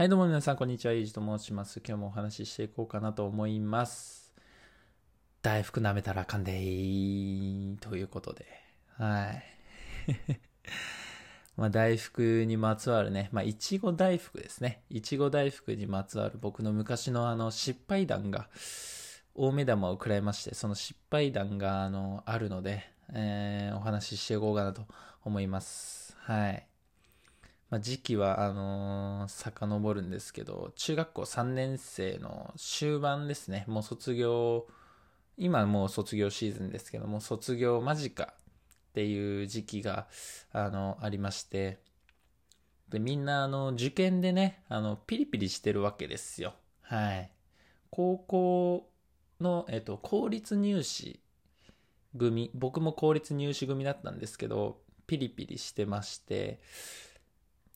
はい、どうも皆さん、こんにちは。ゆうじと申します。今日もお話ししていこうかなと思います。大福舐めたらあかんでーということで。はい。まあ、大福にまつわるね、まあ、いちご大福ですね。いちご大福にまつわる僕の昔のあの失敗談が、大目玉を食らいまして、その失敗談があのあるので、えーお話ししていこうかなと思います。はい。まあ、時期は、あのー遡るんですけど、中学校3年生の終盤ですね。もう卒業、今もう卒業シーズンですけども、卒業間近っていう時期が、あの、ありまして、で、みんな、あの、受験でね、あの、ピリピリしてるわけですよ。はい。高校の、えっと、公立入試組、僕も公立入試組だったんですけど、ピリピリしてまして、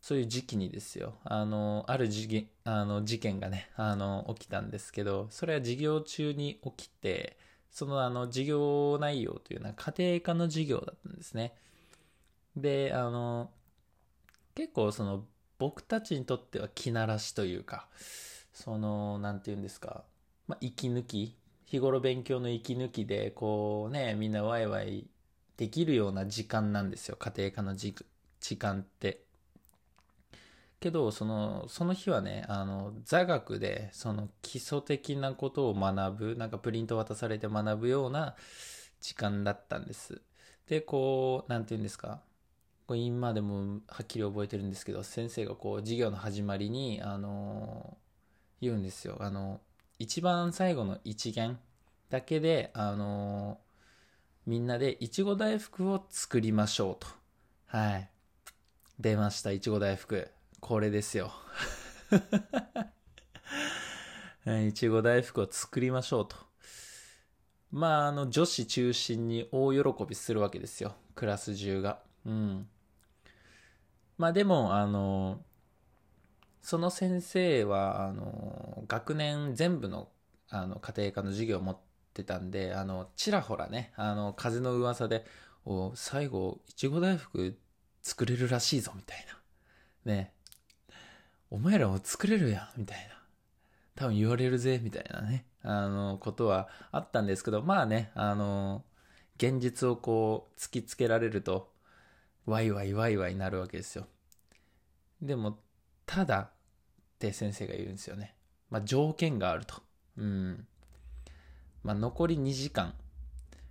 そういう時期にですよ、あの、ある事件、あの、事件がね、あの、起きたんですけど、それは授業中に起きて、その、あの、授業内容というのは家庭科の授業だったんですね。で、あの、結構その、僕たちにとっては気ならしというか、その、なんて言うんですか、まあ、息抜き、日頃勉強の息抜きで、こうね、みんなワイワイできるような時間なんですよ、家庭科の時間って。けど、その、その日はね、あの、座学で、その基礎的なことを学ぶ、なんかプリント渡されて学ぶような時間だったんです。で、こう、なんて言うんですか。こう今でもはっきり覚えてるんですけど、先生がこう、授業の始まりに、あの、言うんですよ。あの、一番最後の一元だけで、あの、みんなでいちご大福を作りましょうと。はい。出ました、いちご大福。これですよ。い いちご大福を作りましょうと。まあ、あの、女子中心に大喜びするわけですよ。クラス中が。うん。まあでも、あの、その先生は、あの、学年全部の、あの、家庭科の授業を持ってたんで、あの、ちらほらね、あの、風の噂で、お、最後、いちご大福作れるらしいぞ、みたいな。ね。お前らも作れるやん、みたいな。多分言われるぜ、みたいなね。あの、ことはあったんですけど、まあね、あの、現実をこう、突きつけられると、ワイワイワイワイなるわけですよ。でも、ただ、って先生が言うんですよね。まあ、条件があると。うん。まあ、残り2時間。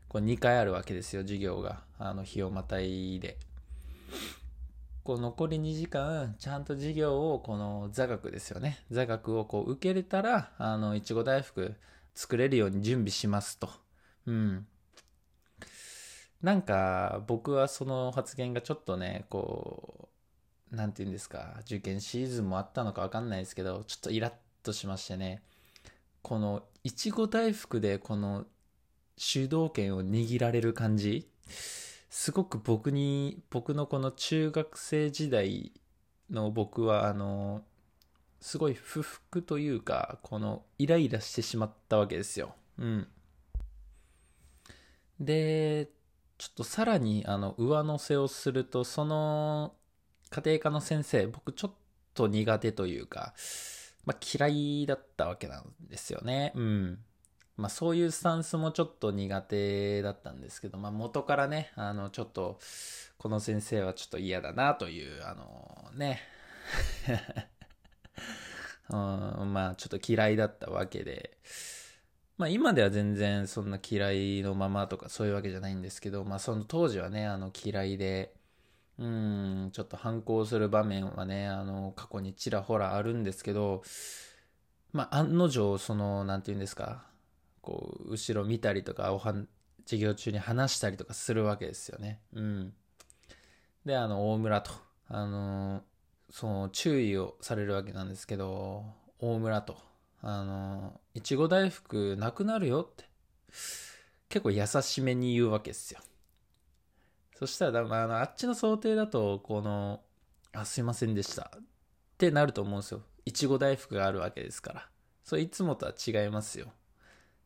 これ2回あるわけですよ、授業が。あの、日をまたいで。こう残り2時間、ちゃんと授業を、この座学ですよね。座学をこう受けれたら、あの、いちご大福作れるように準備しますと。うん。なんか、僕はその発言がちょっとね、こう、なんて言うんですか、受験シーズンもあったのかわかんないですけど、ちょっとイラッとしましてね、この、いちご大福でこの主導権を握られる感じすごく僕に、僕のこの中学生時代の僕は、あの、すごい不服というか、このイライラしてしまったわけですよ。うん。で、ちょっとさらに、あの、上乗せをすると、その、家庭科の先生、僕ちょっと苦手というか、まあ嫌いだったわけなんですよね。うん。まあそういうスタンスもちょっと苦手だったんですけど、まあ元からね、あのちょっと、この先生はちょっと嫌だなという、あのね、うん、まあちょっと嫌いだったわけで、まあ今では全然そんな嫌いのままとかそういうわけじゃないんですけど、まあその当時はね、あの嫌いで、うん、ちょっと反抗する場面はね、あの過去にちらほらあるんですけど、まあ案の定、その、なんて言うんですか、こう、後ろ見たりとか、おはん、授業中に話したりとかするわけですよね。うん。で、あの、大村と、あの、その、注意をされるわけなんですけど、大村と、あの、いちご大福なくなるよって、結構優しめに言うわけですよ。そしたら、まあ、あの、あっちの想定だと、この、あ、すいませんでした。ってなると思うんですよ。いちご大福があるわけですから。それいつもとは違いますよ。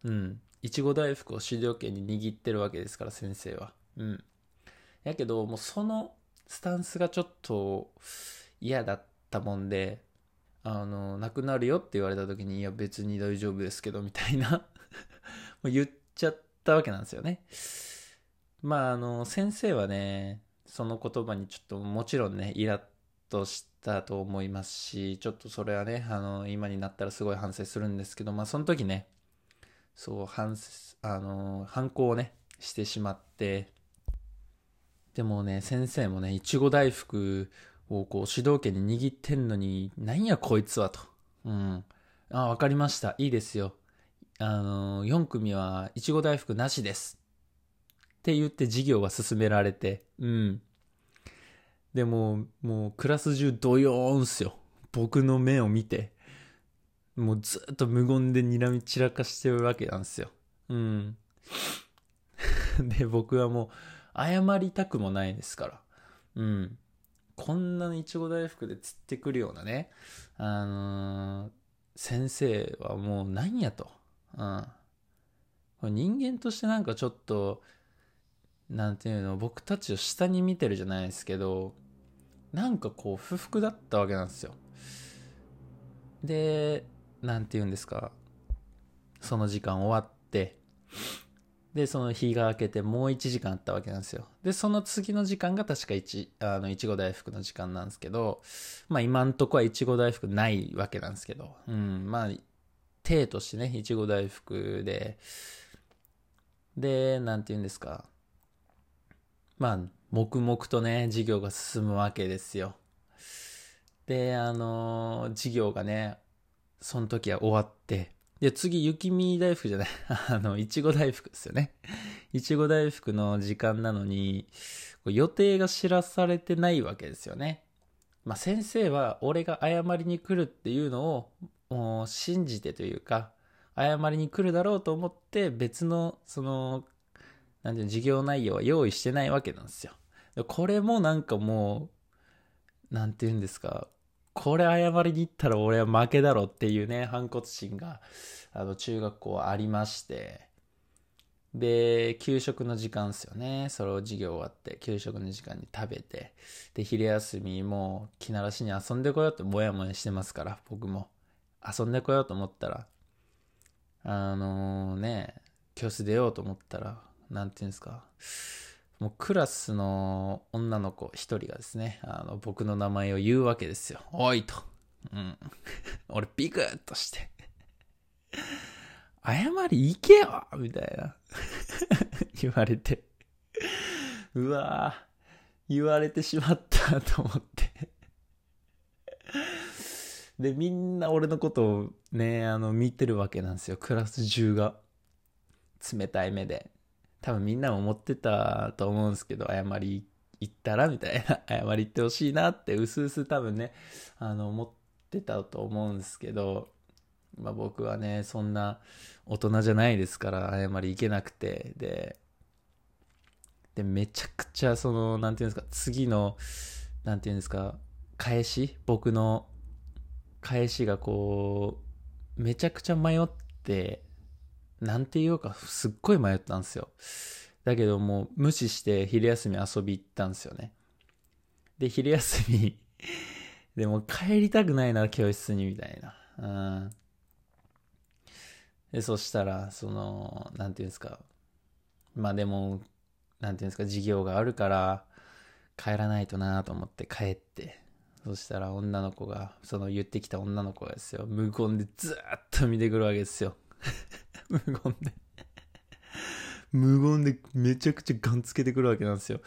うん。いちご大福を主導権に握ってるわけですから、先生は。うん。やけど、もうそのスタンスがちょっと嫌だったもんで、あの、なくなるよって言われた時に、いや別に大丈夫ですけど、みたいな 言っちゃったわけなんですよね。まあ、あの、先生はね、その言葉にちょっともちろんね、イラッとしたと思いますし、ちょっとそれはね、あの、今になったらすごい反省するんですけど、まあその時ね、そう、反、あの、反抗をね、してしまって、でもね、先生もね、いちご大福をこう主導権に握ってんのに、なんやこいつはと。うん。あ、わかりました。いいですよ。あの、4組はいちご大福なしです。って言って授業が進められて、うん。でも、もうクラス中ドヨーンすよ。僕の目を見て。もうずっと無言で睨み散らかしてるわけなんですよ。うん。で、僕はもう謝りたくもないですから。うん。こんなにいちご大福で釣ってくるようなね、あのー、先生はもう何やと。うん。人間としてなんかちょっと、なんていうの、僕たちを下に見てるじゃないですけど、なんかこう不服だったわけなんですよ。で、なんて言うんですか、その時間終わって、で、その日が明けてもう1時間あったわけなんですよ。で、その次の時間が確か1、あの、いちご大福の時間なんですけど、まあ今んとこはいちご大福ないわけなんですけど、うん、まあ、体としてね、いちご大福で、で、なんて言うんですか、まあ、黙々とね、授業が進むわけですよ。で、あのー、授業がね、その時は終わって、で、次、雪見大福じゃない、あの、いちご大福ですよね。いちご大福の時間なのに、予定が知らされてないわけですよね。まあ、先生は俺が謝りに来るっていうのを信じてというか、謝りに来るだろうと思って別の、その、なんていうの、授業内容は用意してないわけなんですよ。これもなんかもう、なんて言うんですか、これ謝りに行ったら俺は負けだろっていうね、反骨心が、あの、中学校ありまして、で、給食の時間ですよね。それを授業終わって、給食の時間に食べて、で、昼休みも気ならしに遊んでこようともやもやしてますから、僕も。遊んでこようと思ったら、あのー、ね、教室出ようと思ったら、なんていうんですか、もうクラスの女の子一人がですね、あの、僕の名前を言うわけですよ。おいと。うん。俺ビクッとして謝り行けよみたいな 言われてうわぁ、言われてしまったと思ってで、みんな俺のことをね、あの、見てるわけなんですよ。クラス中が。冷たい目で。多分みんなも思ってたと思うんですけど、謝り行ったらみたいな、謝り行ってほしいなって、うすうす多分ね、あの、思ってたと思うんですけど、まあ僕はね、そんな大人じゃないですから、謝り行けなくて、で、で、めちゃくちゃその、なんていうんですか、次の、なんていうんですか、返し僕の返しがこう、めちゃくちゃ迷って、なんて言おうか、すっごい迷ったんですよ。だけどもう無視して昼休み遊び行ったんですよね。で、昼休みでも帰りたくないな、教室に、みたいな。うん。で、そしたら、その、なんていうんですか。まあでも、なんていうんですか、授業があるから、帰らないとなと思って帰って、そしたら女の子が、その言ってきた女の子がですよ、無言でずーっと見てくるわけですよ。無言で無言でめちゃくちゃガンつけてくるわけなんですよ。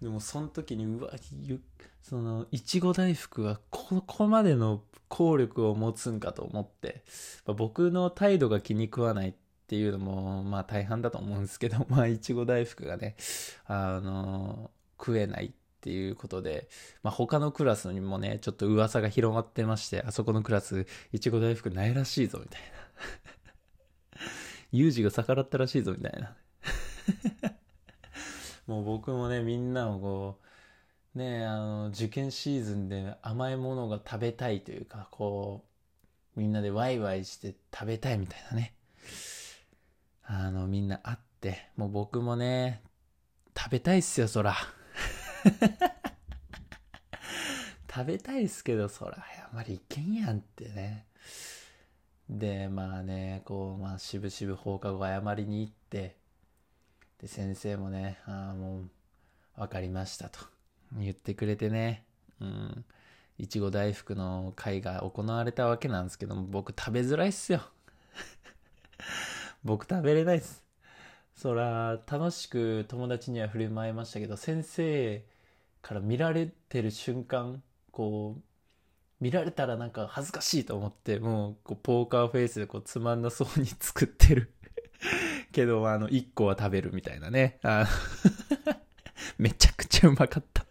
でもその時に、うわ、その、いちご大福はここまでの効力を持つんかと思って、まあ、僕の態度が気に食わないっていうのも、まあ大半だと思うんですけど、まあいちご大福がね、あの、食えないっていうことで、まあ他のクラスにもね、ちょっと噂が広まってまして、あそこのクラス、いちご大福ないらしいぞ、みたいな。ユージが逆らったらしいぞ、みたいな。もう僕もね、みんなをこう、ね、あの、受験シーズンで甘いものが食べたいというか、こう、みんなでワイワイして食べたいみたいなね。あの、みんなあって、もう僕もね、食べたいっすよ、そら。食べたいですけど、そら、あんまりいけんやんってね。で、まあね、こう、まあ、しぶしぶ放課後謝りに行って、で、先生もね、ああ、もう、わかりましたと言ってくれてね、うん、いちご大福の会が行われたわけなんですけども、僕食べづらいっすよ。僕食べれないっす。そら、楽しく友達には振る舞いましたけど、先生から見られてる瞬間、こう、見られたらなんか恥ずかしいと思って、もう、こう、ポーカーフェイスでこう、つまんなそうに作ってる けど、あの、1個は食べるみたいなね。あ めちゃくちゃうまかった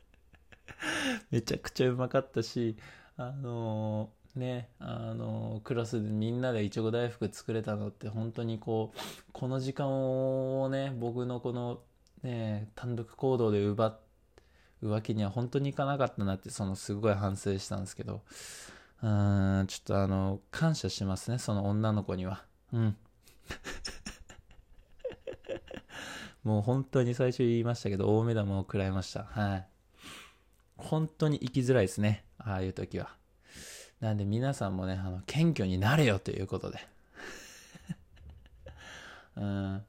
めちゃくちゃうまかったし、あのー、ね、あのー、クラスでみんなでいちご大福作れたのって本当にこう、この時間をね、僕のこのね、単独行動で奪ってうわけには本当にいかなかったなって、そのすごい反省したんですけど、うーん、ちょっとあの、感謝しますね、その女の子には。うん。もう本当に最初言いましたけど、大目玉を食らいました。はい。本当に生きづらいですね。ああいう時は。なんで皆さんもね、あの、謙虚になれよということで。うん。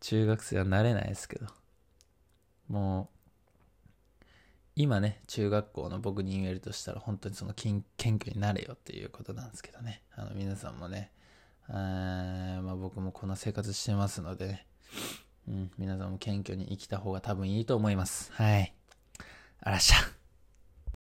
中学生はなれないですけど。もう、今ね、中学校の僕に言えるとしたら、本当にその謙虚になれよっていうことなんですけどね。あの、皆さんもね、あまあ僕もこんな生活してますのでね。うん、皆さんも謙虚に生きた方が多分いいと思います。はい。あらっしゃ。